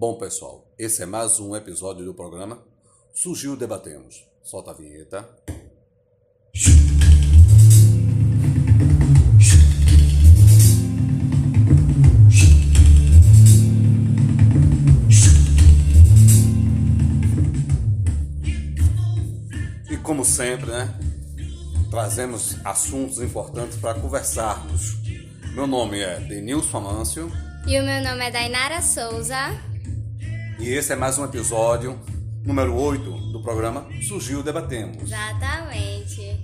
Bom, pessoal, esse é mais um episódio do programa Surgiu Debatemos. Solta a vinheta. E como sempre, né? Trazemos assuntos importantes para conversarmos. Meu nome é Denilson Amâncio. E o meu nome é Dainara Souza. E esse é mais um episódio, número 8 do programa Surgiu Debatemos. Exatamente.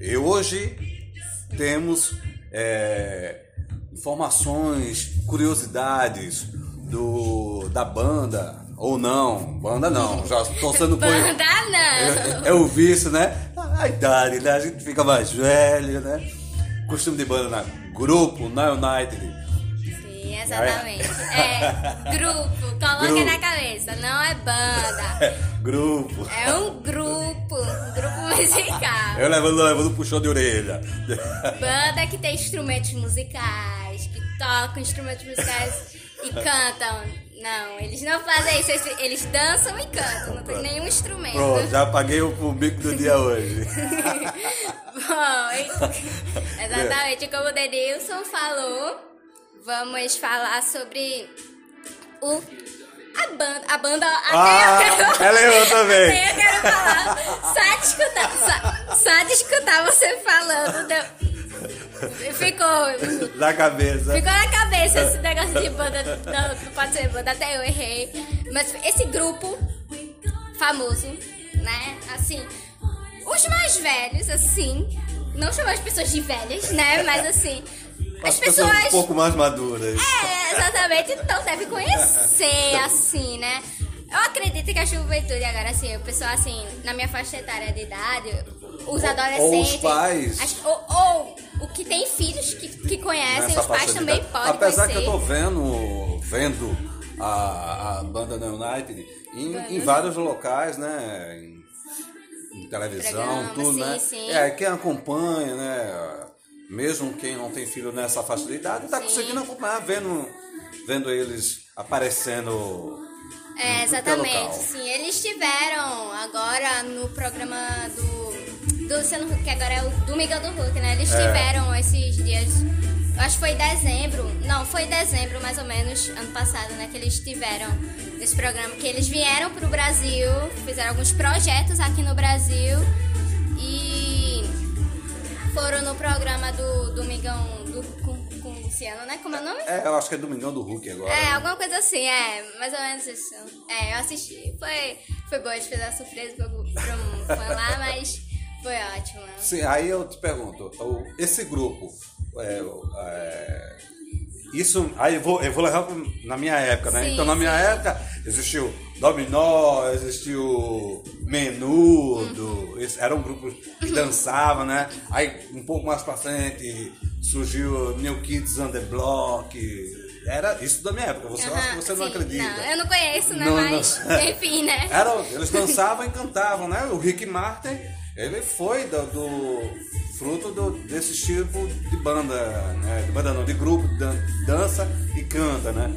E hoje temos é, informações, curiosidades do, da banda, ou não, banda não, já estou sendo Banda não! É, é o vício, né? A idade, né? A gente fica mais velho, né? Costume de banda na grupo, na United. Sim, exatamente. É, grupo, coloca Grupo. na cabeça, não é banda. grupo. É um grupo, um grupo musical. Eu levando, levando puxão de orelha. Banda que tem instrumentos musicais, que tocam instrumentos musicais e cantam. Não, eles não fazem isso, eles- dançam e cantam, não tem nenhum instrumento. Pronto, já paguei o, o bico do dia hoje. Bom, exatamente como o Denilson falou, vamos falar sobre o a banda, a banda Ah, até eu quero, ela errou também. até eu quero falar, só de escutar, só, só de escutar você falando, deu- ficou Na cabeça. Ficou na cabeça esse negócio de banda. Não, não pode ser banda, até eu errei. Mas esse grupo famoso, né? Assim, os mais velhos, assim. Não chamar as pessoas de velhas, né? Mas assim. As pessoas. um pouco mais maduras. É, exatamente. Então deve conhecer, assim, né? Eu acredito que a juventude agora, assim, o pessoal, assim, na minha faixa etária de idade, os adolescentes. os pais. as- ou, ou o que tem filhos que, que conhecem, Nessa os pais também podem Apesar conhecer. que eu tô vendo, vendo a, a banda da United em, em vários locais, né? Em, em televisão, Programa, tudo, sim, né? sim. É, quem acompanha, né? Mesmo quem não tem filho nessa faixa de idade, tá Sim. conseguindo acompanhar, vendo, vendo eles aparecendo. É, em exatamente, sim. Eles estiveram agora no programa do, do Luciano Huck, que agora é o Domingão do Hulk, né? Eles É. estiveram esses dias, eu acho que foi dezembro, não, foi dezembro mais ou menos, ano passado, né? Que eles estiveram nesse programa, que eles vieram pro Brasil, fizeram alguns projetos aqui no Brasil foram no programa do Domingão do, com, com o Luciano, né? Como é o nome? É, eu acho que é Domingão do Hulk agora. É, alguma coisa assim, é, mais ou menos isso. É, eu assisti, foi, foi bom, a gente fez a surpresa pra um fã lá, mas foi ótimo. né? Sim, aí eu te pergunto, esse grupo, é, é, isso, aí eu vou, eu vou levar pro- na minha época, né? Sim, então na minha sim. época existiu Dominó, existiu Menudo, esse- eram grupos que dançavam, né? Aí um pouco mais pra frente surgiu New Kids on the Block, era isso da minha época, você, eu acho que você não acredita. Não, eu não conheço, né? Não, mas, não. enfim, né? Era, eles dançavam e cantavam, né? O Rick Martin, ele foi do, do- fruto do- desse tipo de banda, né? De banda não, de grupo, de dan- dança e canta, né?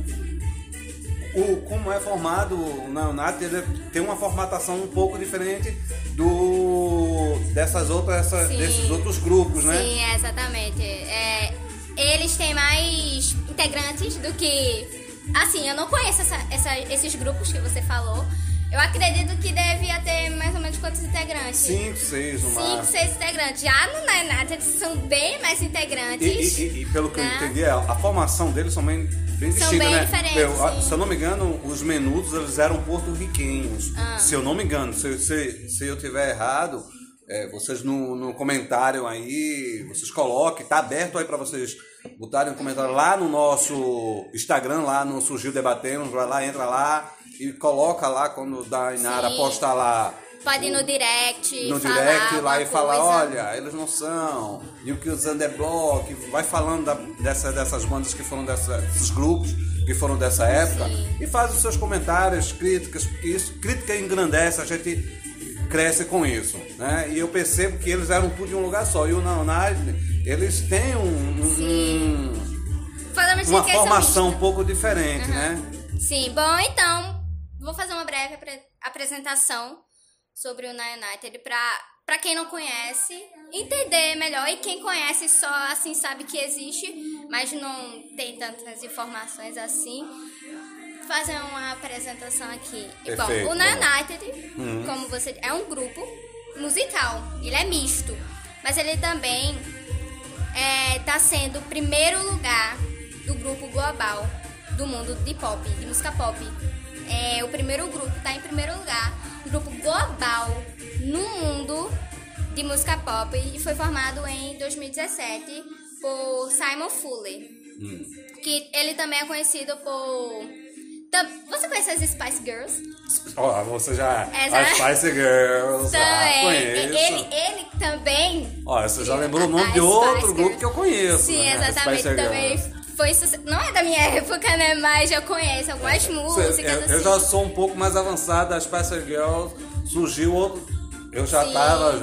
O, como é formado o Neonat, ele tem uma formatação um pouco diferente do dessas outras, essa- desses outros grupos, né? Sim, é, exatamente. É, eles têm mais integrantes do que. Assim, eu não conheço essa- essa- esses grupos que você falou. Eu acredito que devia ter mais ou menos quantos integrantes? Cinco, seis no Cinco, seis integrantes. Já no Nainata eles são bem mais E, integrantes. e- e- e pelo que eu né? entendi, a, a formação deles são bem, bem bem né? diferentes, Eu- se eu não me engano, os menudos eles eram porto-riquenhos. Ah. Se eu não me engano, se, se, se eu tiver errado, é, vocês no, no comentário aí, vocês coloquem, tá aberto aí para vocês botarem um comentário lá no nosso Instagram, lá no Surgiu Debatemos, vai lá, entra lá e coloca lá quando da Inara Sim. posta lá Pode ir no direct. no falar direct lá e falar, coisa. olha, eles não são. E o que os Underblock, vai falando da- dessa, dessas bandas que foram dessa, desses grupos que foram dessa época Sim. e faz os seus comentários, críticas, porque isso, crítica engrandece, a gente cresce com isso, né? E eu percebo que eles eram tudo de um lugar só. E o Naonage, eles têm um, um- Sim. Falamos de uma formação um pouco diferente, né? Sim, bom, então, vou fazer uma breve apre- apresentação sobre o Nine United pra, pra quem não conhece entender melhor e quem conhece só assim sabe que existe, mas não tem tantas informações assim. Fazer uma apresentação aqui. E, bom, Perfeito, o Nine. United, como você é um grupo musical, ele é misto, mas ele também é, tá sendo o primeiro lugar do grupo global do mundo de pop, de música pop. É, o primeiro grupo tá em primeiro lugar, grupo global no mundo de música pop e foi formado em 2017 por Simon Fuller, Hum. que ele também é conhecido por você conhece as Spice Girls? Ó, você já. Essa- As Spice Girls. Ah, Também. conheço. ele, ele também. Ó, você já lembrou o nome a de outro Spice grupo Girls. que eu conheço. Sim, né? Exatamente. Spice Também Girls. Foi. Não é da minha época, né? Mas eu conheço algumas músicas. Cê- eu, assim. eu já sou um pouco mais avançado, as Spice Girls surgiu outro. Eu já Sim. tava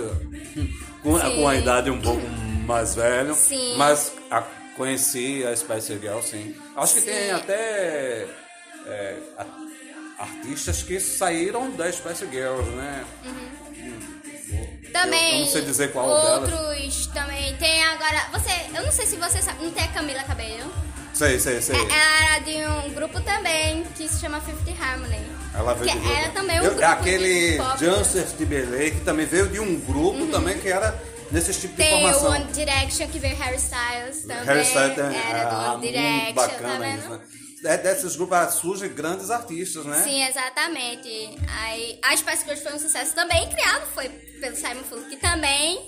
com, Sim. com a idade um pouco mais velho, Sim. mas a- conheci a Spice Girls, sim. Acho que Sim. tem até é, a- artistas que saíram da Spice Girls, né? Também. eu não sei dizer qual outros delas. também. Tem agora. Você. Eu não sei se você sabe. Não tem a Camila Cabello. Sei, sei, sei. É, ela era de um grupo também que se chama Fifth Harmony. Ela veio que de era também um Eu- grupo Aquele Timberlake que também veio de um grupo também que era nesse tipo de Tem o formação. One Direction que veio Harry Styles também. Harry Styles também. Era do ah, One Direction, muito bacana tá vendo? isso, né? Desses grupos ah, surgem grandes artistas, né? Sim, exatamente. Aí, a Spice foi um sucesso também criado foi pelo Simon Fuller, que também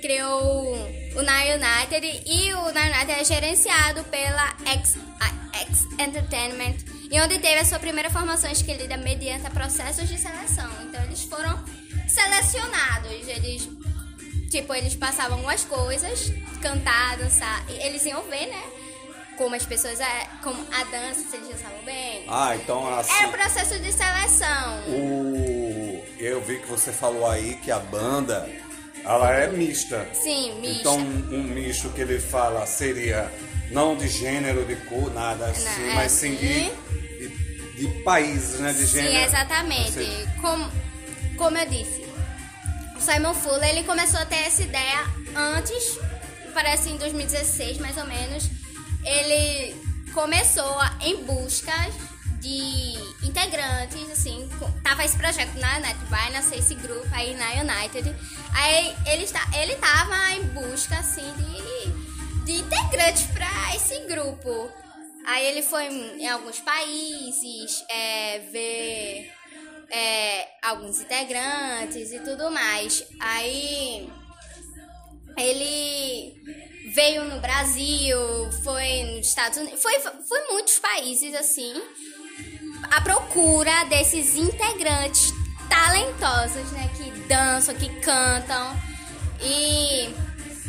criou o Nine United e o Nine United é gerenciado pela X, X Entertainment e onde teve a sua primeira formação escolhida mediante processos de seleção. Então eles foram selecionados, eles tipo eles passavam algumas coisas, cantar, dançar, eles iam ver, né? Como as pessoas, é, como a dança, se eles dançavam bem. Ah, então assim. Era o processo de seleção. O... Eu vi que você falou aí que a banda ela é mista. Sim, mista. Então um misto que ele fala seria não de gênero, de cor, nada assim, Não, mas é sim de, sim. de, de países, né? De Sim, gênero. exatamente. Ou seja, Como, como eu disse, o Simon Fuller ele começou a ter essa ideia antes, parece em 2016 mais ou menos. Ele começou em busca de integrantes, assim, tava esse projeto na United, vai nascer esse grupo aí na United. Aí ele, está, ele tava em busca, assim, de, de integrantes para esse grupo. Aí ele foi em alguns países é, ver é, alguns integrantes e tudo mais. Aí ele veio no Brasil, foi nos Estados Unidos, foi, foi muitos países assim, à procura desses integrantes talentosos, né, que dançam, que cantam. E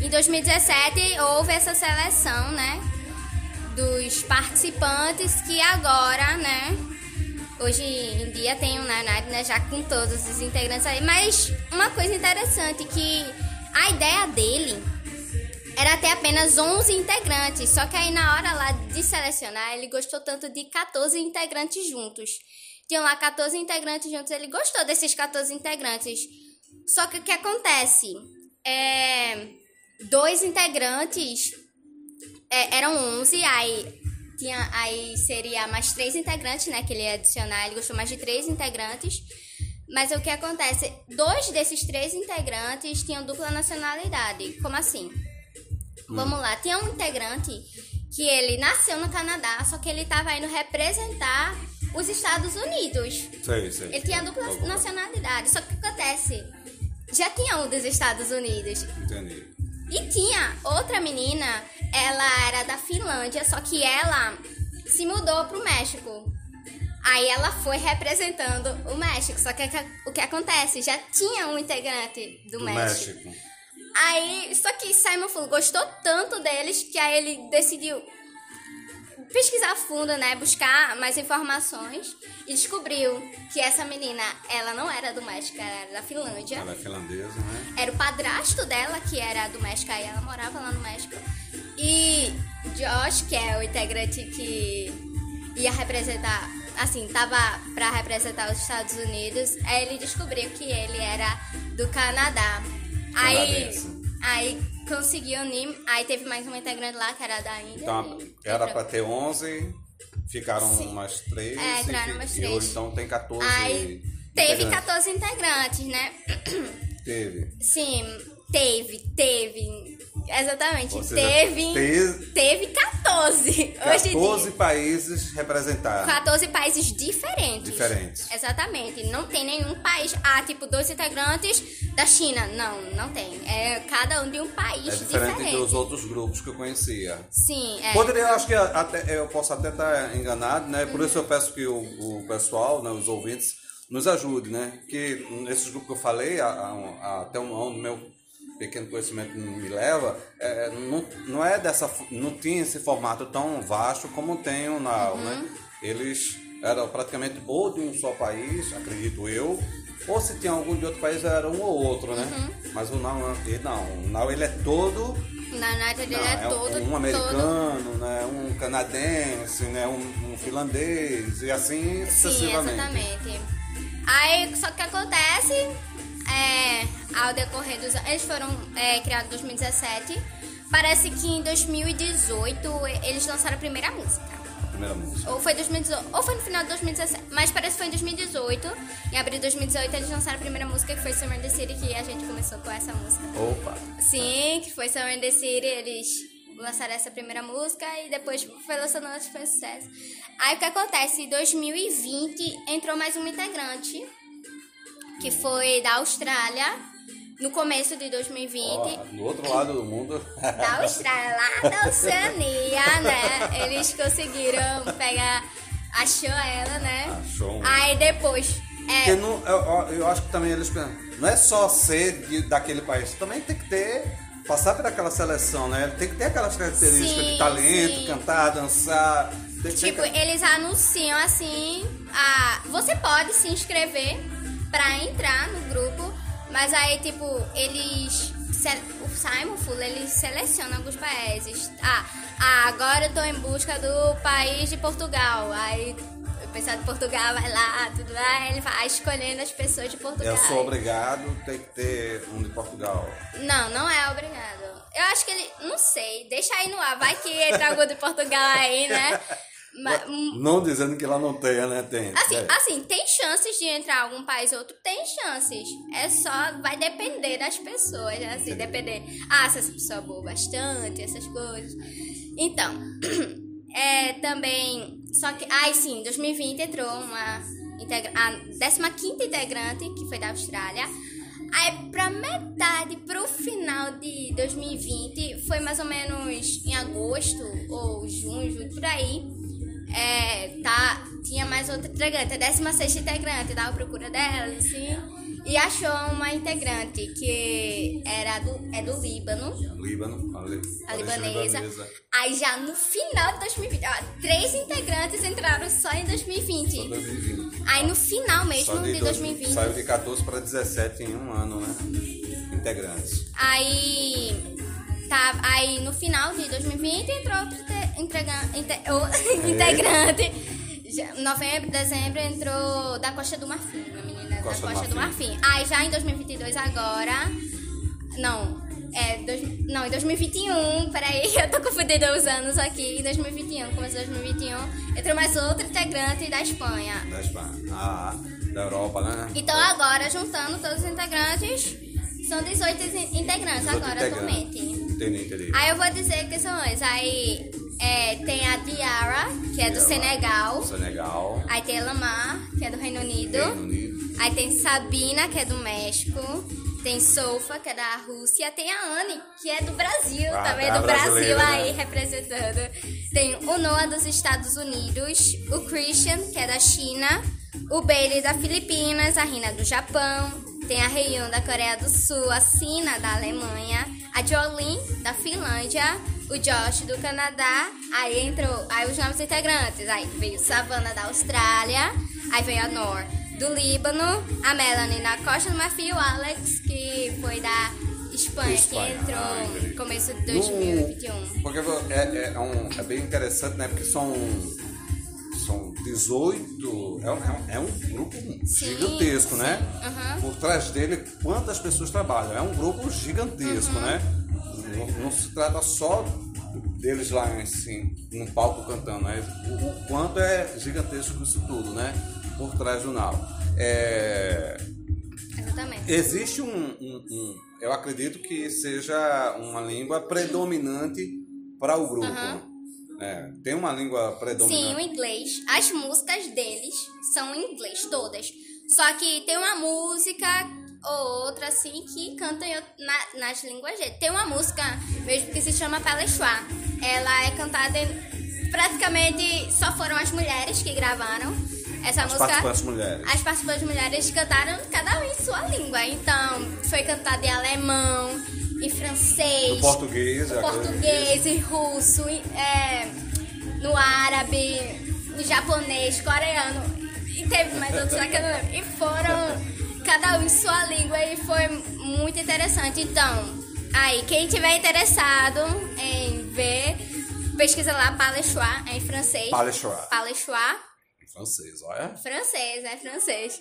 em 2017 houve essa seleção, né, dos participantes que agora, né, hoje em dia tem um Nanad, né, já com todos os integrantes aí, mas uma coisa interessante que a ideia dele era ter apenas 11 integrantes, só que aí na hora lá de selecionar, ele gostou tanto de 14 integrantes juntos. Tinham lá 14 integrantes juntos, ele gostou desses 14 integrantes. Só que o que acontece? É, dois integrantes é, eram 11, aí tinha aí seria mais três integrantes, né, que ele ia adicionar, ele gostou mais de três integrantes. Mas o que acontece? Dois desses três integrantes tinham dupla nacionalidade. Como assim? Vamos lá, tinha um integrante que ele nasceu no Canadá, só que ele estava indo representar os Estados Unidos. Sei, sei. Ele tinha dupla Tá bom. nacionalidade. Só que o que acontece? Já tinha um dos Estados Unidos. Entendi. E tinha outra menina, ela era da Finlândia, só que ela se mudou pro México. Aí ela foi representando o México. Só que o que acontece? Já tinha um integrante do, Do México. México. Aí, só que Simon Full gostou tanto deles que aí ele decidiu pesquisar a fundo, né? Buscar mais informações e descobriu que essa menina, ela não era do México, ela era da Finlândia. Ela é finlandesa, né? Era o padrasto dela, que era do México, aí ela morava lá no México. E Josh, que é o integrante que ia representar, assim, tava pra representar os Estados Unidos. Aí ele descobriu que ele era do Canadá. Aí, aí conseguiu unir. Aí teve mais uma integrante lá que era da Índia. Então, e era pra ter 11, ficaram Sim. umas 3. É, entraram e, umas e três. hoje então tem 14. Aí teve integrantes. 14 integrantes, né? Teve. Sim, teve, teve. Exatamente, seja, teve. teve Teve 14. Hoje em 14 dia. países representados. 14 países diferentes. Diferentes. Exatamente. Não tem nenhum país. Ah, tipo, dois integrantes da China. Não, não tem. É cada um de um país É diferente, diferente. dos outros grupos que eu conhecia. Sim, é. Poderia, acho que até, eu posso até estar enganado, né? Por isso eu peço que o, o pessoal, né, os ouvintes, nos ajude, né? Que nesses grupos que eu falei, a- a- até um, onde meu pequeno conhecimento me leva, é, não, não é dessa, não tinha esse formato tão vasto como tem o NAU, né? Uhum. Eles eram praticamente ou de um só país, acredito eu, ou se tinha algum de outro país era um ou outro, né? Uhum. Mas o NAU, ele não, o NAU ele é todo Na United ele não, é, é todo. um todo americano, né, um canadense, né, um, um finlandês e assim Sim, sucessivamente. exatamente. Aí, só que acontece ao decorrer dos anos, eles foram é, criados em 2017. Parece que em 2018 eles lançaram a primeira música. A primeira música. Ou foi 2018, ou foi no final de 2017, mas parece que foi em 2018. Em abril de 2018 eles lançaram a primeira música que foi Summer in the City, que a gente começou com essa música. Opa! Sim, que foi Summer in the City, eles lançaram essa primeira música e depois foi lançando outras foi sucesso. Aí o que acontece? Em 2020 entrou mais um integrante, que foi da Austrália, no começo de 2020. Ó, do outro lado do mundo. Da Austrália, lá da Oceania, né? Eles conseguiram pegar. Achou ela, né? Achou um- Aí depois. Porque É, não, eu, eu- acho que também eles pensam, não é só ser de- daquele país, também tem que ter, passar por aquela seleção, né? Tem que ter aquelas características Sim, de talento, sim. cantar, dançar. Tem, tem tipo, que- eles anunciam assim. A, você pode se inscrever pra entrar no grupo, mas aí, tipo, eles. O Simon Fuller, ele seleciona alguns países. Ah, ah, agora eu tô em busca do país de Portugal. Aí o pessoal de Portugal vai lá, tudo lá, ele vai escolhendo as pessoas de Portugal. eu sou obrigado, tem que ter um de Portugal. Não, não é obrigado. Eu acho que ele. Não sei, deixa aí no ar. Vai que entra algum de Portugal aí, né? Ma- Não dizendo que lá não tenha, né? Tem. Assim, É. assim, tem chances de entrar algum país ou outro? Tem chances. É só, vai depender das pessoas, né? Assim, depender. Ah, se essa pessoa boa bastante, essas coisas. Então, é também. Só que. Ai, sim, em 2020 entrou uma. Integra, a 15 integrante, que foi da Austrália. Aí, pra metade, pro final de 2020, foi mais ou menos em agosto ou junho, julho, por aí. É, tá, tinha mais outra integrante, a 16 integrante, dava procura dela, assim, e achou uma integrante que era do, é do Líbano, Líbano, a, li, a origem libanesa. Aí já no final de 2020, ó, três integrantes entraram só em 2020. Só 2020. Aí no final mesmo de dois- 2020. Saiu de 14 para 17 em um ano, né? Integrantes. Aí. Tá, aí no final de 2020 entrou outro inte- entrega- inte- integrante. Novembro, dezembro entrou da Costa do Marfim, uma menina Costa do da Costa do Marfim. Marfim. Aí já em 2022 agora. Não, é. Dois, não, em 2021, peraí, eu tô confundindo os anos aqui. Em 2021, começo de 2021, entrou mais outro integrante da Espanha. Da Espanha. Ah, da Europa, né? Então agora, juntando todos os integrantes, são 18 in- integrantes 18 agora integrantes. atualmente. Entendi, entendi. Aí eu vou dizer que são eles. Aí é, tem a Diara, que é do Diara. Senegal. Senegal, Aí tem a Lamar, que é do Reino Unido. Reino Unido. Aí tem Sabina, que é do México. Tem Sofa, que é da Rússia. Tem a Anne, que é do Brasil, Ah, também tá, do Brasil brasileira, aí né? representando. Tem o Noah dos Estados Unidos. O Christian, que é da China. O Bailey da Filipinas. A Rina do Japão. Tem a Heian da Coreia do Sul. A Sina da Alemanha. A Jolene da Finlândia. O Josh do Canadá. Aí entrou aí os novos integrantes. Aí veio Savannah da Austrália. Aí veio a Nor do Líbano, a Melanie na Costa do Marfim o Alex, que foi da Espanha, Espanha, que entrou ah, no começo de 2021. Porque é, é, é um, é bem interessante, né? Porque são, são 18. É, um- é um grupo gigantesco, né? aham. Por trás dele, quantas pessoas trabalham? É um grupo gigantesco, Uhum. né? Não, não se trata só deles lá assim, no palco cantando, né? O, o quanto é gigantesco isso tudo, né? Por trás do Now. É, Exatamente. Existe um, um- um- Eu acredito que seja uma língua predominante para o grupo. Aham. É, tem uma língua Sim, o predominante. inglês. As músicas deles são em inglês, todas. Só que tem uma música ou outra, assim, que canta em out- na- nas línguas deles. Tem uma música mesmo que se chama Palechua. Ela é cantada em... Praticamente só foram as mulheres que gravaram essa As música. participantes mulheres. As participantes mulheres cantaram cada um em sua língua. Então, foi cantada em alemão, em francês, No português, no eu acredito. português, em russo, em- é, no árabe, em japonês, coreano. E teve mais outros lá que eu não lembro. E foram cada um em sua língua e foi muito interessante. Então, aí, quem tiver interessado em ver, pesquisa lá Palechua, é em francês. Palechua Em francês, olha. francês, é francês.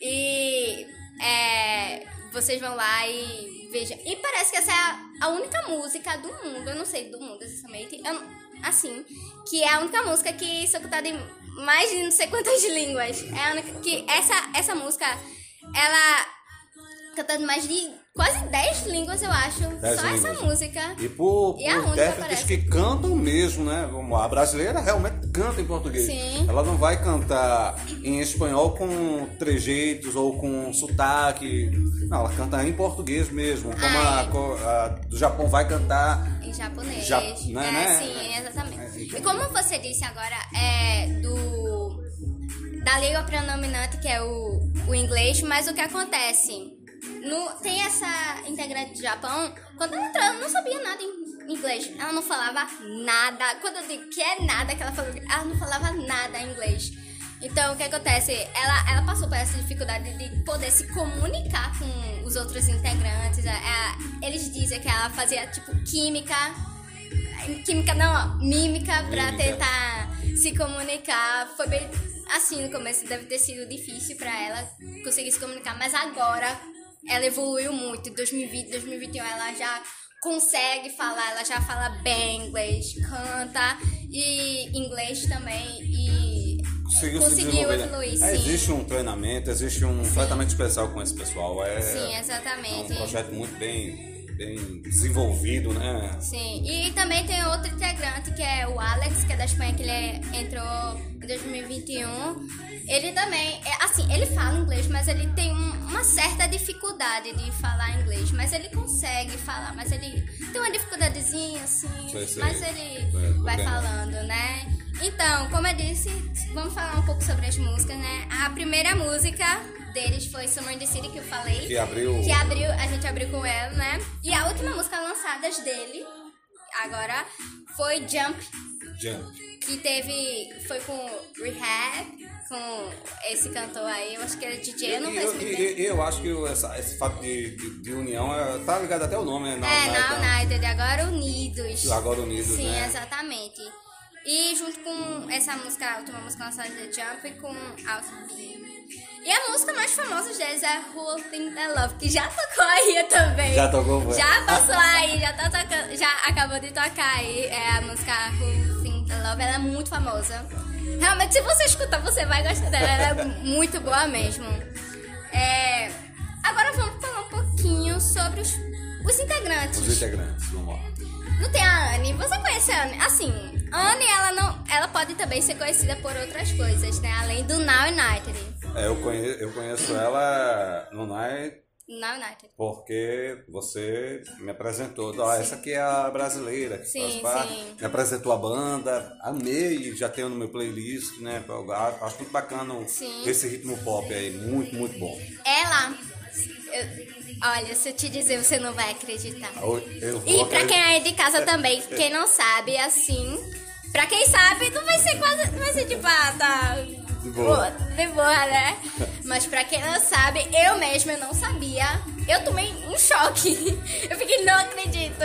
E é, vocês vão lá e vejam. E parece que essa é a, a única música do mundo, eu não sei do mundo exatamente, eu assim, que é a única música que são cantada em mais de não sei quantas línguas. É a única que essa essa música ela cantando mais de quase 10 línguas, eu acho. Dez Só essa línguas. música. E por, E por intérpretes que cantam mesmo, né? A brasileira realmente canta em português. Sim. Ela não vai cantar em espanhol com trejeitos ou com sotaque. Não, ela canta em português mesmo. Como a, a do Japão vai cantar. Em japonês. Ja- é, né, né? sim, exatamente. É, e como você disse agora, é do. Da língua predominante, que é o, o inglês, mas o que acontece? No, tem essa integrante do Japão, quando ela entrou, ela não sabia nada em inglês. Ela não falava nada. Quando eu digo que é nada que ela falou, ela não falava nada em inglês. Então, o que acontece? Ela, ela passou por essa dificuldade de poder se comunicar com os outros integrantes. É, é, eles dizem que ela fazia, tipo, química. Química não, ó, mímica pra Mímica. tentar se comunicar. Foi bem assim no começo, deve ter sido difícil pra ela conseguir se comunicar, mas agora ela evoluiu muito. Em 2020, 2021 ela já consegue falar, ela já fala bem inglês, canta e inglês também e Conseguiu, se Conseguiu desenvolver. evoluir, É, sim. existe um treinamento, existe um tratamento especial com esse pessoal. É, sim, é um exatamente. projeto muito bem, bem desenvolvido, né? Sim, e também tem outro integrante que é o Alex, que é da Espanha, que ele é- entrou em 2021. Ele também, é, assim, ele fala inglês, mas ele tem um- uma certa dificuldade de falar inglês. Mas ele consegue falar, mas ele tem uma dificuldadezinha, assim, Sei, sei. mas ele É, vai falando, né? Então, como eu disse, vamos falar um pouco sobre as músicas, né? A primeira música deles foi Summer in the City, que eu falei. Que abriu. Que abriu, a gente abriu com ela, né? E a última música lançada dele, agora, foi Jump, Jump. que teve. Foi com Rehab, com esse cantor aí, eu acho que era DJ, eu não faço e- muito e- ideia. e eu acho que essa- esse fato de, de, de união é, tá ligado até o nome, né? É, Now na United, agora Unidos. Agora Unidos, Sim, né? exatamente. E junto com essa música, a última música lançada de Jump, com Out. E a música mais famosa deles é Who Think That Love, que já tocou aí também. Já tocou, foi? Já passou aí, já tá tocando, já acabou de tocar aí. É a música Who Think That Love, ela é muito famosa. Realmente, se você escutar, você vai gostar dela, ela é muito boa mesmo. É, Agora vamos falar um pouquinho sobre os, os integrantes. Os integrantes, vamos lá. Não tem a Anne. Você conhece a Anne? Assim, Anne, ela não. Ela pode também ser conhecida por outras coisas, né? Além do Now United. É, eu, conheço, eu conheço ela no Night Now United. porque você me apresentou. Ó, essa aqui é a brasileira que Sim, faz parte. sim. Me apresentou a banda, amei, já tenho no meu playlist, né? Eu acho muito bacana Sim. esse ritmo pop aí, muito, muito bom. Ela. eu- olha, se eu te dizer, você não vai acreditar. Eu, eu E pra quem é de casa também, quem não sabe, assim. Pra quem sabe, não vai ser quase. Vai ser tipo, ah, tá. De boa. De boa, né? Mas pra quem não sabe, eu mesma não sabia. Eu tomei um choque. Eu fiquei, não acredito.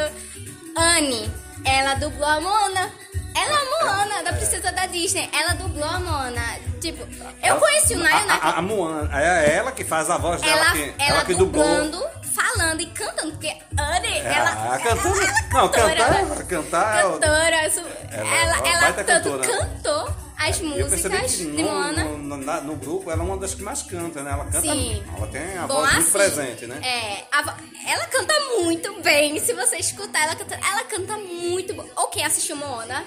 Anne, ela dublou a Mona Ela é a Moana, da princesa da Disney. Ela dublou a Moana. Tipo, eu conheci o Nayo a, a, a Moana, é ela que faz a voz dela, ela, que, ela, que dublou. dublando, falando e cantando, porque Anne, É, ela, a cantora- ela, não, cantora, cantar- né? cantar- cantora, isso- Ela ela, é uma ela, baita tanto cantora. cantou as músicas que de no, Moana. no, no- na- no grupo ela é uma das que mais canta, né? Ela canta Sim. Ela tem a Bom, voz muito assim, presente, né? É, a ela canta muito bem. Se você escutar ela canta, ela canta muito bom. Ou quem assistiu Moana,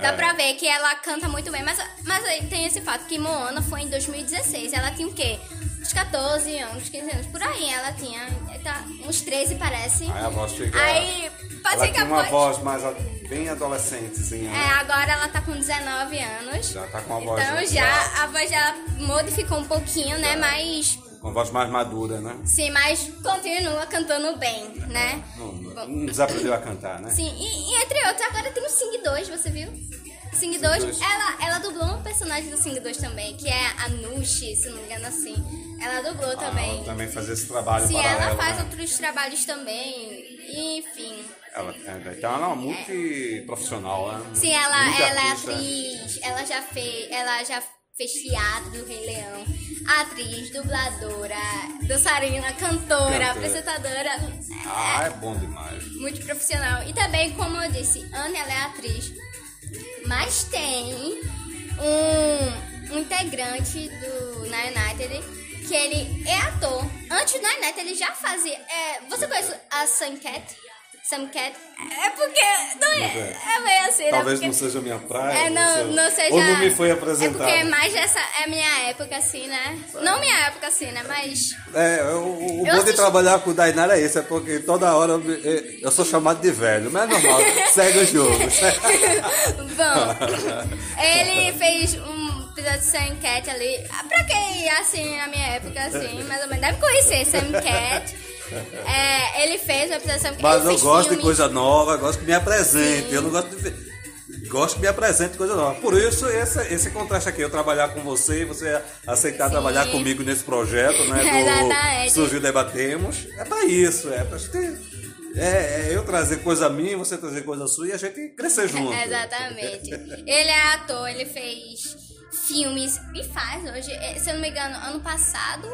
dá É. pra ver que ela canta muito bem. Mas, mas tem esse fato que Moana foi em 2016. Ela tinha o quê? Uns 14 anos, 15 anos. Por aí ela tinha. Tá, uns 13 parece. Aí a voz fica. Aí, pode ela ser que tem a uma voz. voz mais a- bem adolescentezinha. É, né? agora ela tá com 19 anos. Já tá com a voz. Então já a voz dela modificou um pouquinho, né? Mas Com a voz mais madura, né? sim, mas continua cantando bem, né? Não, Bom, não desaprendeu a cantar, né? Sim, e, e entre outros, agora tem o Sing 2, você viu? Sing 2, dois. ela, ela dublou um personagem do Sing 2 também, que é a Nushi, se não me engano assim. Ela dublou Ah, também. ela também faz esse trabalho Sim, paralelo, ela faz né? outros trabalhos também. Enfim. Ela- é, então ela é uma multiprofissional, né? Sim, ela, ela é atriz, ela já fez, ela já fez teatro do Rei Leão, atriz, dubladora, dançarina, cantora, apresentadora, Ah, é bom demais. muito profissional. E também, como eu disse, Anne ela é atriz, mas tem um, integrante do Na United que ele é ator. Antes do Na United ele já fazia. é, você conhece a Sam Sam Cat? É porque. Não é, é meio assim, né? Talvez Porque- não seja minha praia. é, não, não seja. Ou não me foi É apresentado. porque é mais dessa. É minha época, assim, né? Não minha época, assim, né? Mas. É, o, o bom de assisti- trabalhar com o Dainara é isso, é porque toda hora eu, me- eu sou chamado de velho, mas é normal, segue o jogo. Bom, ele fez um episódio de Sam Cat ali. Pra quem, assim, na minha época, assim, mais ou menos, deve conhecer Sam Cat. É, ele fez o episódio de Sam Cat. Mas eu gosto de coisa nova, gosto que me apresente, Sim. eu não gosto de ver- Gosto que me apresente coisa nova. Por isso, esse, esse contraste aqui, eu trabalhar com você e você aceitar Sim. trabalhar comigo nesse projeto, né? Do Surgiu Debatemos. É pra isso, é pra gente. É, é eu trazer coisa minha, você trazer coisa sua e a gente crescer junto. Exatamente. Ele é ator, ele fez filmes e faz hoje. eh, Se eu não me engano, ano passado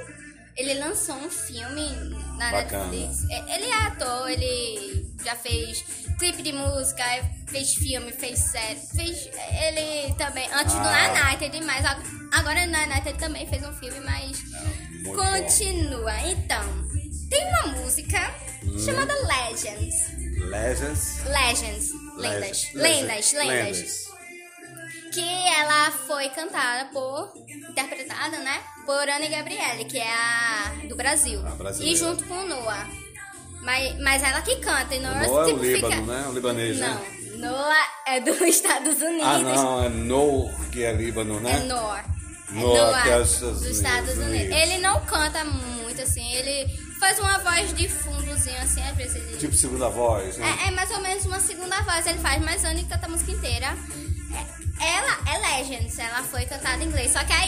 ele lançou um filme na Bacana. Netflix. Eh, Ele é ator, ele já fez clipe de música, fez filme, fez série, fez. Ele também, antes do Ah. Na United, mas ag- agora no Na United também fez um filme, mas muito continua. Então, tem uma música Hum. chamada Legends. Legends. Legends. Lendas. Lendas, lendas. Que ela foi cantada por. interpretada, né? Por Anne Gabriele, que é a do Brasil. A e junto com o Noah. Mas, mas ela que canta, e Noah, Noah é o tipo, Líbano, fica... né? O libanês, Não, né? Noah é dos Estados Unidos. Ah, não, é No que é Líbano, né? É Noah. É Noah, é os dos Estados Estados Unidos. Unidos. Ele não canta muito, assim. Ele faz uma voz de fundozinho, assim, às vezes ele... Tipo segunda voz, né? É, é mais ou menos uma segunda voz ele faz, mas Anne canta a música inteira. Ela é Legends, ela foi cantada em inglês. Só que a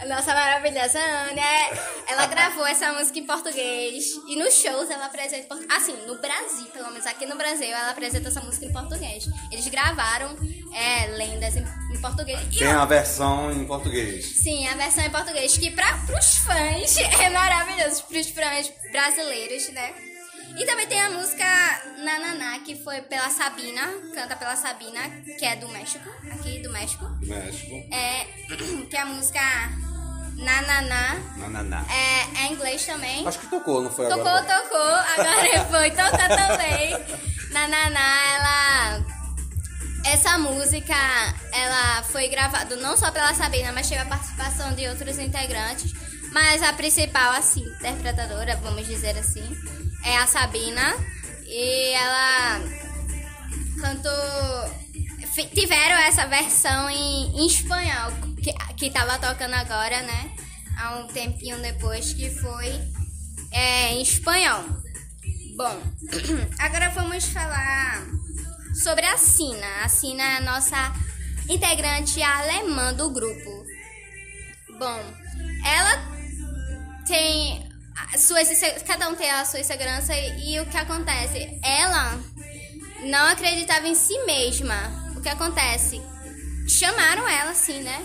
a nossa maravilhosa Anne, é- ela gravou essa música em português. E nos shows ela apresenta. Assim, no Brasil, pelo menos aqui no Brasil, ela apresenta essa música em português. Eles gravaram é, lendas em, em português. E Tem a versão em português. Sim, a versão em português, que para os fãs é maravilhoso, para os fãs brasileiros, né? E também tem a música Nananá, que foi pela Sabina, canta pela Sabina, que é do México, aqui do México. México. É, que é a música Nananá, Nananá. é, é em inglês também. Acho que tocou, não foi Tocou, agora? tocou, agora foi, toca também. Nananá, ela. Essa música, ela foi gravada não só pela Sabina, mas teve a participação de outros integrantes. Mas a principal, assim, interpretadora, vamos dizer assim, é a Sabina. E ela cantou. Tiveram essa versão em, em espanhol, que, que tava tocando agora, né? Há um tempinho depois, que foi é, em espanhol. Bom, agora vamos falar sobre a Sina. A Sina é a nossa integrante alemã do grupo. Bom, ela tem suas cada um tem a sua insegurança e, e o que acontece? Ela não acreditava em si mesma. O que acontece? Chamaram ela, assim, né?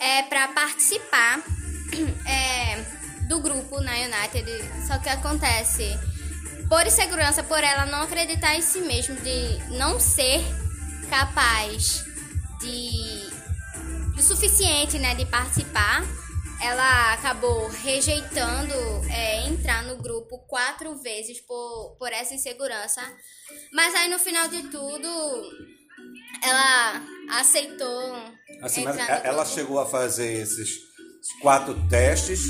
É, pra participar é, do grupo na United. Só que acontece? Por insegurança, por ela não acreditar em si mesma, de não ser capaz de. o suficiente, né? De participar ela acabou rejeitando é, entrar no grupo quatro vezes por, por essa insegurança. Mas aí no final de tudo, ela aceitou. Assim, mas ela chegou a fazer esses quatro testes,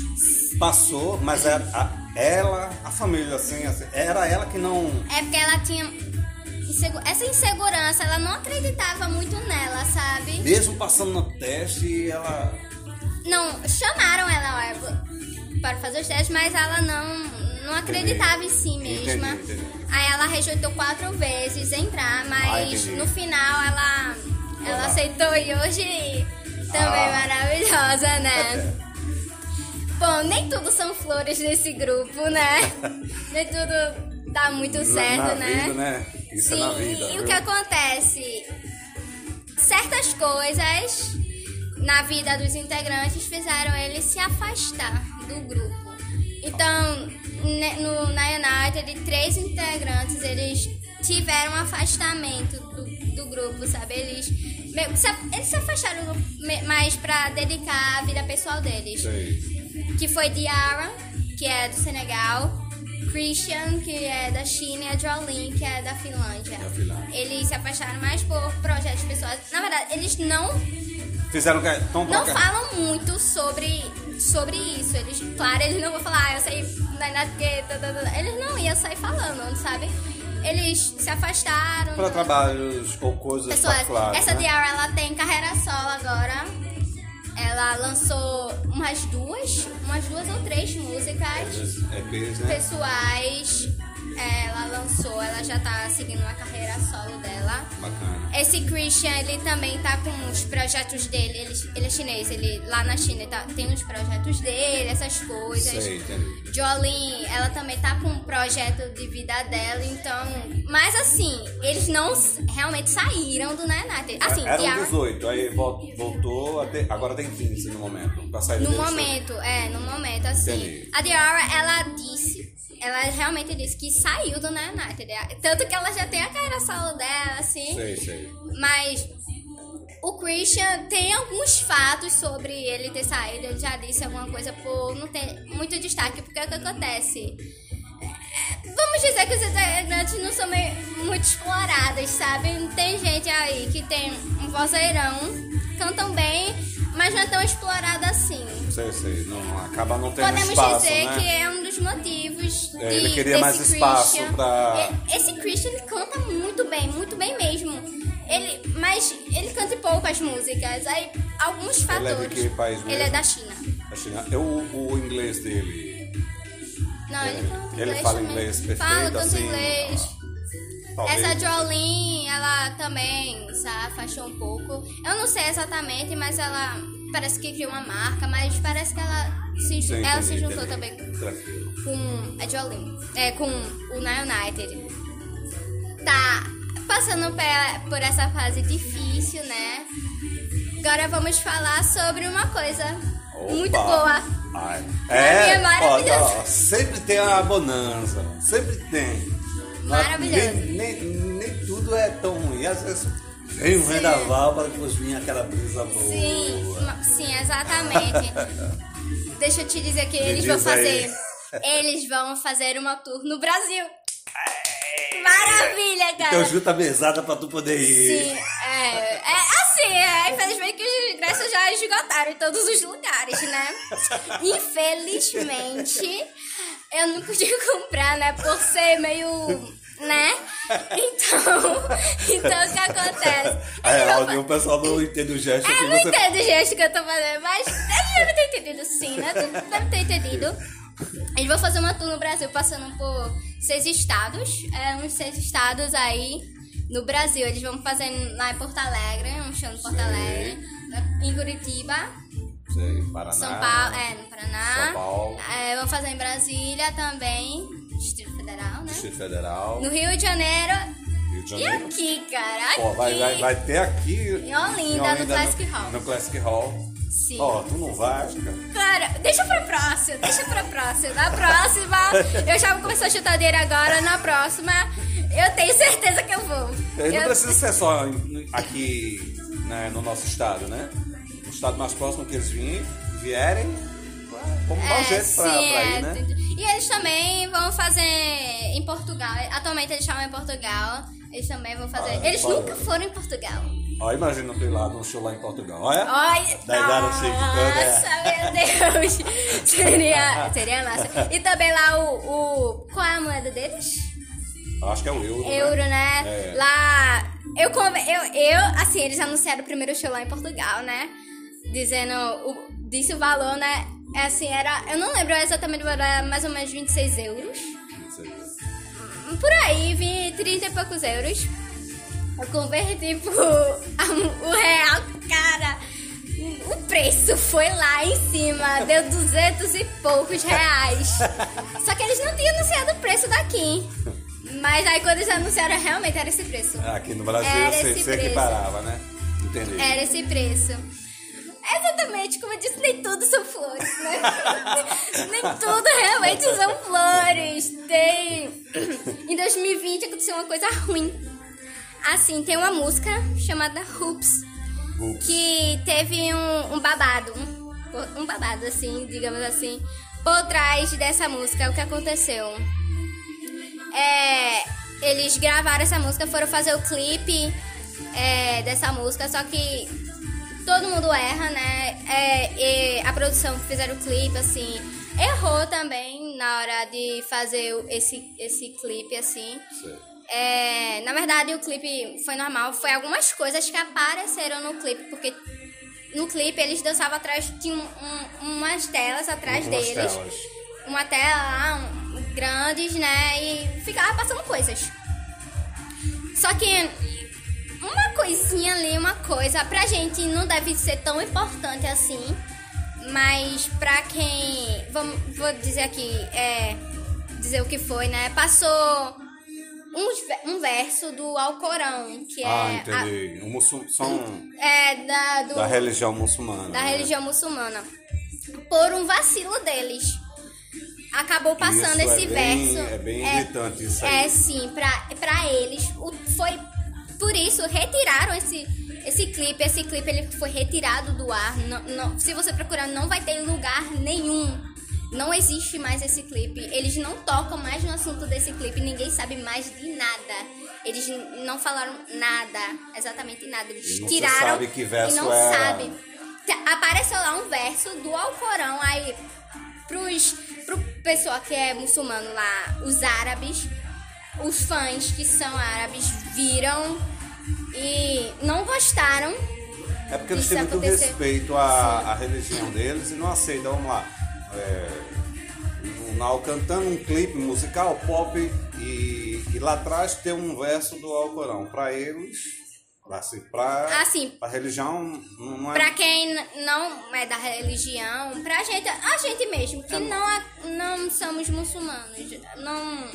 passou, mas era a, ela, a família, assim, assim, era ela que não. É porque ela tinha. Essa insegurança, ela não acreditava muito nela, sabe? Mesmo passando no teste, ela não, chamaram ela para fazer os testes, mas ela não, não acreditava em si mesma. Entendi, entendi. Aí ela rejeitou quatro vezes entrar, mas no final ela, ela aceitou e hoje também ah. maravilhosa, né? Bom, nem tudo são flores nesse grupo, né? nem tudo dá muito certo, né? Vida, né? Isso Sim, é na vida. E viu? o que acontece? Certas coisas na vida dos integrantes fizeram eles se afastar do grupo. Então, no, na United, três integrantes eles tiveram um afastamento do, do grupo, sabe? Eles, eles se afastaram mais para dedicar a vida pessoal deles. Sim. Que foi Diara, que é do Senegal, Christian, que é da China, e a Jolene, que é da Finlândia. da Finlândia. Eles se afastaram mais por projetos pessoais. Na verdade, eles não Fizeram Não falam muito sobre, sobre isso. Eles, claro, eles não vão falar, ah, eu sei Eles não iam sair falando, sabe? Eles se afastaram. Para trabalhos ou coisas Pessoas, particulares. Essa né? Diara, ela tem carreira solo agora. Ela lançou umas duas, umas duas ou três músicas EPs, né? pessoais ela lançou, ela já tá seguindo uma carreira solo dela. Bacana. Esse Christian, ele também tá com os projetos dele, ele, ele é chinês, ele lá na China tá, tem os projetos dele, essas coisas. Sei, entendi. Jolene, ela também tá com um projeto de vida dela, então. Mas assim, eles não realmente saíram do Nanate. Assim, Eram Diara... 18, aí voltou, até, agora tem 15 no momento. Pra sair no momento, é, no momento, assim. Entendi. A Diara, ela disse ela realmente disse que saiu do Na United. Tanto que ela já tem a carreira solo dela, assim. Sei, sei. Mas o Christian tem alguns fatos sobre ele ter saído. Ele já disse alguma coisa por não ter muito destaque. Porque é o que acontece? Vamos dizer que os integrantes não são meio, muito exploradas, sabe? Tem gente aí que tem um vozeirão, cantam bem, mas não é tão explorada assim. Sei, sei. Não, acaba não tendo Podemos espaço, dizer né? que é um dos motivos é, de, Ele queria mais espaço Christian. pra... Esse Christian ele canta muito bem, muito bem mesmo. Ele, mas ele canta poucas músicas. Aí, alguns fatores. Ele é de que país mesmo? Ele é da China. Da China. Eu, o, o inglês dele... Não, ele, ele canta inglês Ele fala também. inglês perfeito, Fala, assim... inglês. Talvez. Essa Jolene, ela também se afastou um pouco. Eu não sei exatamente, mas ela parece que criou uma marca, mas parece que ela se, Sim, ela entendi, se juntou entendi. também com a Jolene, é, com o Na United. Tá passando por essa fase difícil, né? Agora vamos falar sobre uma coisa Opa. muito boa. Ai. É, é maravilhosa. Ó, ó, sempre tem a bonança, sempre tem. Maravilhoso. Nem, nem, nem, tudo é tão ruim. Às vezes vem um vendaval para depois vir aquela brisa boa. Sim, sim, exatamente. Deixa eu te dizer que eles vão fazer. Eles vão fazer uma tour no Brasil. Maravilha, cara. Então junta a mesada pra tu poder ir. Sim, é. É assim, é, infelizmente que os ingressos já esgotaram em todos os lugares, né? Infelizmente, eu não podia comprar, né? Por ser meio né? Então, então o que acontece? É, o pessoal não entende o gesto. É, que não você... entende o gesto que eu tô fazendo, mas ele deve ter entendido sim, né? Deve ter entendido. Eles vão fazer uma tour no Brasil, passando por seis estados, é, uns seis estados aí no Brasil. Eles vão fazer lá em Porto Alegre, um show em Porto Alegre, em Curitiba. Sei, Paraná. São Paulo, é, no Paraná. São Paulo. É, vão fazer em Brasília também, Distrito Federal, né? Distrito Federal. No Rio de Janeiro. Rio de de E Janeiro. aqui, cara? Aqui. Ó, vai, vai, vai ter aqui. Em Olinda, no Classic Hall. No Classic Hall. Sim. Ó, tu não vai, cara. Claro, deixa pra próxima, deixa pra próxima. Na próxima, eu já vou começar a chutar dinheiro agora. Na próxima, eu tenho certeza que eu vou. Ele não Eu- precisa ser só em- aqui né, no nosso estado, né? O estado mais próximo que eles vierem, vierem vamos dar um jeito pra, pra ir, é, né? E eles também vão fazer em Portugal. Atualmente eles estavam em Portugal. Eles também vão fazer. Ah, eles nunca foram em Portugal. Ó, imagina ir lá num show lá em Portugal. Olha. Olha, Daí dá no shake todo, é. nossa, meu Deus. Seria, seria massa. E também lá o, o... Qual é a moeda deles? Acho que é o euro. né? Euro, né? É. Lá... Eu, eu, eu, assim, eles anunciaram o primeiro show lá em Portugal, né? Dizendo... O, disse o valor, né? É assim, era... Eu não lembro exatamente era mais ou menos 26 euros. Não sei. Por aí, vi 30 e poucos euros. Eu converti pro o real, cara. O preço foi lá em cima, deu 200 e poucos reais. Só que eles não tinham anunciado o preço daqui. Mas aí quando eles anunciaram, realmente era esse preço. Aqui no Brasil Era esse se preço. equiparava, né? Entendi. Era esse preço. Exatamente, como eu disse, nem tudo são flores, né? nem tudo realmente são flores. Tem. Em 2020 aconteceu uma coisa ruim. Assim, tem uma música chamada Hoops, que teve um, um babado. Um, um babado, assim, digamos assim, por trás dessa música. O que aconteceu? É, eles gravaram essa música, foram fazer o clipe é, dessa música, só que todo mundo erra, né? É, a produção que fizeram o clipe, assim, errou também na hora de fazer esse, esse clipe, assim. É, na verdade, o clipe foi normal. Foi algumas coisas que apareceram no clipe, porque no clipe eles dançavam atrás, tinha um, um- umas telas atrás Algumas deles. telas. Uma tela lá, um- grandes, né? E ficava passando coisas. Só que uma coisinha ali, uma coisa, pra gente não deve ser tão importante assim. Mas pra quem. Vamos, vou dizer aqui, é. Dizer o que foi, né? Passou ve- um verso do Alcorão, que Ah, é. entendi. O a- é da, do, da religião muçulmana. da né? religião muçulmana. Por um vacilo deles. Acabou passando Isso é esse bem- verso. é bem irritante isso aí. É sim, pra, pra eles. O, foi por isso retiraram esse, esse clipe. Esse clipe ele foi retirado do ar. Não, não- se você procurar, não vai ter em lugar nenhum. Não existe mais esse clipe. Eles não tocam mais no assunto desse clipe. Ninguém sabe mais de nada. Eles não falaram nada. Exatamente nada. Eles E tiraram. sabe que verso e não era. sabe. Apareceu lá um verso do Alcorão. Aí, pros, pro pessoal que é muçulmano lá, os árabes, os fãs que são árabes viram e não gostaram. É porque eles têm muito acontecer. respeito à, à religião deles e não aceitam, vamos lá. É, o Nau cantando um clipe musical pop e, e lá atrás tem um verso do Alcorão. Pra eles, pra, assim, pra, Assim, a religião não não é. Pra quem não é da religião, pra gente, a gente mesmo, que não, a- não somos muçulmanos, não.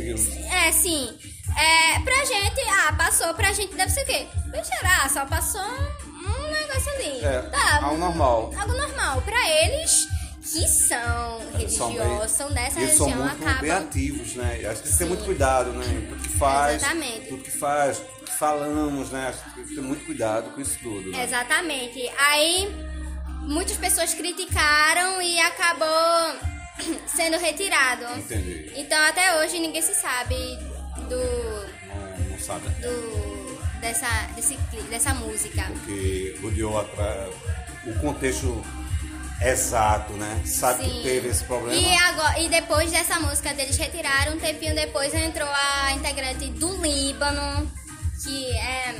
É, sim. É, pra gente, ah, passou, pra gente deve ser o quê? Besteira, só passou um negócio ali. É, tá, algo normal. Algo normal. Pra eles, que são Eles são religiosos, bem- são dessa eles são religião, muito bem acabam. ativos, né? Acho que tem que ter muito cuidado, né? Tudo que faz, Exatamente. tudo que faz, tudo que falamos, né? Acho que tem que ter muito cuidado com isso tudo. Né? Exatamente. Aí muitas pessoas criticaram e acabou sendo retirado. Entendi. Então até hoje ninguém se sabe do, sabe. do dessa desse, dessa música. Porque rodeou atra- o contexto exato, né? Sabe que Sim. teve esse problema. E, agora, e depois dessa música deles retiraram, um tempinho depois entrou a integrante do Líbano, que é.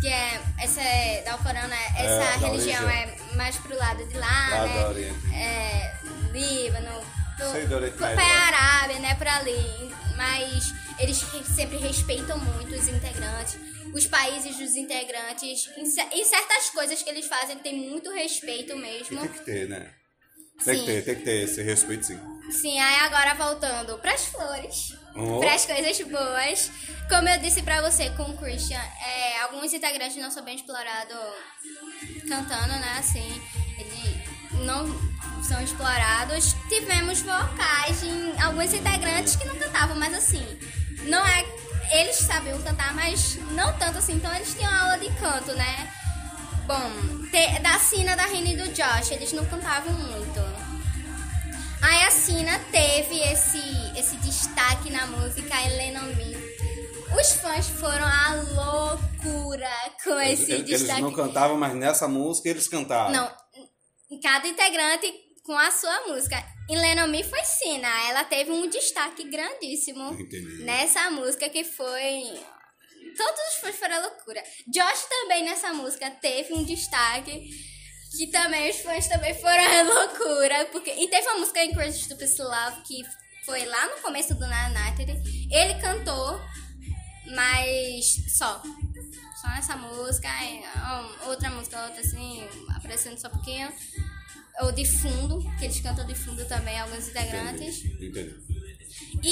Que é. Essa é da Alcorão, né? Essa da religião é mais pro lado de lá, Lá né? É. Líbano. Médio, pé né? Arábia, né? Por ali. Mas eles re- sempre respeitam muito os integrantes. Os países dos integrantes. Em certas coisas que eles fazem, tem muito respeito E mesmo. tem que ter, né? Tem que ter, tem que ter esse respeito, sim. Sim, aí agora voltando pras flores, Oh. pras coisas boas. Como eu disse pra você com o Christian, é, alguns integrantes não são bem explorados cantando, né? Assim, eles não são explorados. Tivemos vocais em alguns integrantes que não cantavam, mas assim, não é. Eles sabiam cantar, mas não tanto assim, então eles tinham aula de canto, né? Bom, te- da Sina, da Rina e do Josh, eles não cantavam muito. Aí a Sina teve esse, esse destaque na música Helena Me. Os fãs foram à loucura com esse Eles, eles destaque. não cantavam, mas nessa música eles cantavam. Não, cada integrante com a sua música. Helena Me foi Sina. Ela teve um destaque grandíssimo Entendi. nessa música que foi. Todos os fãs foram loucura. Josh também nessa música teve um destaque que também os fãs também foram loucura. Porque... E teve uma música em Crazy Stupid Love que foi lá no começo do Night Ele cantou, mas só. Só nessa música, e, outra música, outra assim, aparecendo só um pouquinho. Ou de fundo, que eles cantam de fundo também, alguns integrantes. Entendi. Entendi. E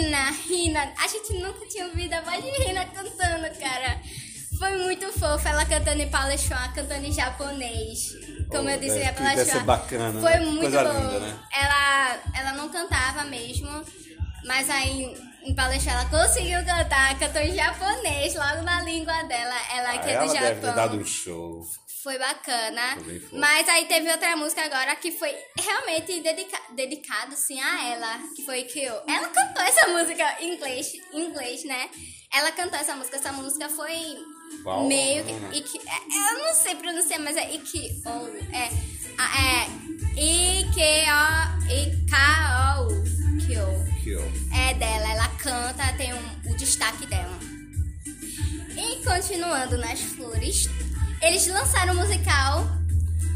Rina, Rina, a gente nunca tinha ouvido a voz de Rina cantando, cara. Foi muito fofa ela cantando em Palestron, cantando em japonês. Como Oh, eu disse, é deve Palestron. ser bacana, Foi né? muito Coisa bom. linda, né? Ela, ela não cantava mesmo, mas aí em Palestron ela conseguiu cantar, cantou em japonês, logo na língua dela. Ela que é ela do deve ter dado um show. Foi bacana. Foi. Mas aí teve outra música agora que foi realmente dedica dedicado sim a ela, que foi Kyo. Ela cantou essa música em inglês, em inglês, né? Ela cantou essa música, essa música foi Qual? meio que. Não. Iki- é, eu não sei pronunciar, mas é Ikio. É. a- É. I-K-O. I-K-O. Kyo Que, ó. é dela, ela canta, tem um, o destaque dela. E continuando nas flores, eles lançaram o musical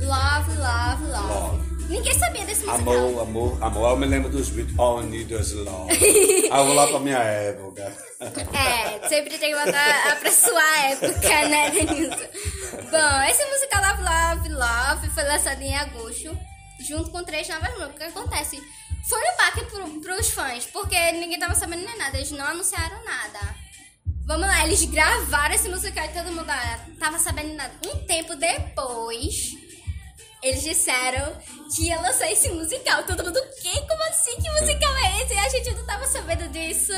Love, Love, Love. Love. Ninguém sabia desse musical. Amor, amor, amor. Eu me lembro dos beats. All I need is love. ah, eu vou lá pra minha época. É, sempre tem que botar pra sua época, né, Denilson? Bom, esse musical Love, Love, Love foi lançado em agosto, junto com três novas músicas. O que acontece? Foi um baque pro, pros fãs, porque ninguém tava sabendo nem nada, eles não anunciaram nada. Vamos lá, eles gravaram esse musical e todo mundo ah, tava sabendo nada. Um tempo depois, eles disseram que ia lançar esse musical. Todo mundo, o quê? Como assim? Que musical é esse? E a gente não tava sabendo disso.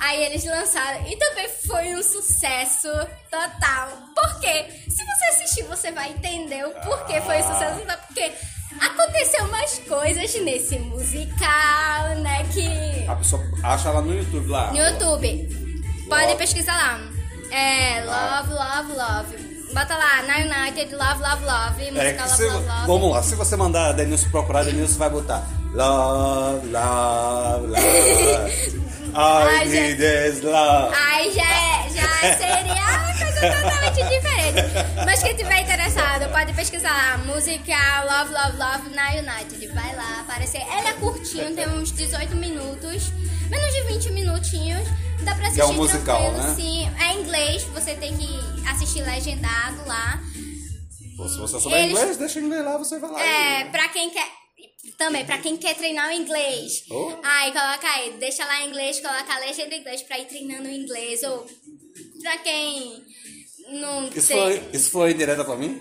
Aí eles lançaram e também foi um sucesso total. Por quê? Se você assistir, você vai entender o porquê foi um sucesso total. Porque aconteceu umas coisas nesse musical, né? Que. A pessoa acha lá no YouTube lá. No YouTube. Pode Love. pesquisar lá. É Love, Love, Love. Bota lá, na United, Love, Love, Love. É, Música que Love, se, Love, Love. vamos lá, se você mandar a Denilson procurar, Denilson vai botar Love, love, love. I Ai, need is love. Aí já, é- já seria uma coisa totalmente diferente. Mas quem tiver interessado, pode pesquisar lá. Música Love, Love, Love na United. Vai lá aparecer. Ele é curtinho, tem uns 18 minutos. Menos de 20 minutinhos. Dá pra assistir é um musical, né? sim. É inglês, você tem que assistir legendado lá. Se você souber Eles- inglês, deixa em inglês lá, você vai lá. É, e- pra quem quer. Também, pra quem quer treinar o inglês. Oh. Aí, coloca aí, deixa lá em inglês, coloca a legenda em inglês pra ir treinando o inglês. Ou pra quem não Isso foi, isso foi indireta pra mim?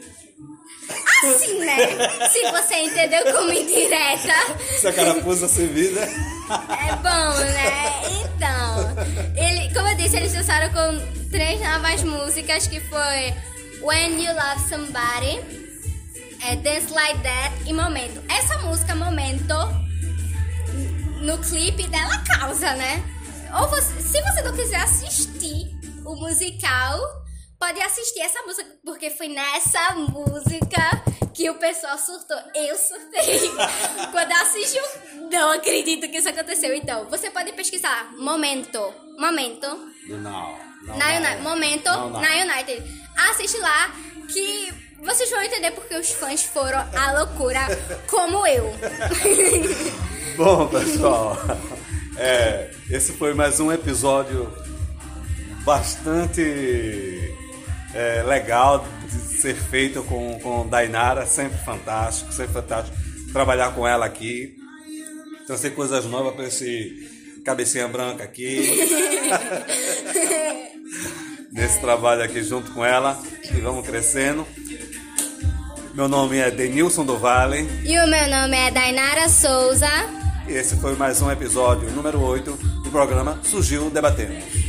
Assim, né? Se você entendeu como indireta, Se a carapuça servida. é bom, né? Então, ele, como eu disse, eles lançaram com três novas músicas que foi When You Love Somebody, é Dance Like That e Momento. Essa música, Momento, no clipe dela causa, né? Ou você, se você não quiser assistir o musical, pode assistir essa música, porque foi nessa música que o pessoal surtou. Eu surtei. Quando eu não acredito que isso aconteceu. Então, você pode pesquisar Momento, Momento, Não, não. na. United, Momento Não, não. na United. Assiste lá que vocês vão entender porque os fãs foram à loucura, como eu. Bom, pessoal, é, esse foi mais um episódio bastante é, legal de ser feito com, com Dainara, sempre fantástico, sempre fantástico. trabalhar com ela aqui, trazer coisas novas para esse cabecinha branca aqui. Nesse trabalho aqui junto com ela e vamos crescendo. Meu nome é Denilson do Vale. E o meu nome é Dainara Souza. E esse foi mais um episódio número 8 do programa Surgiu Debatendo.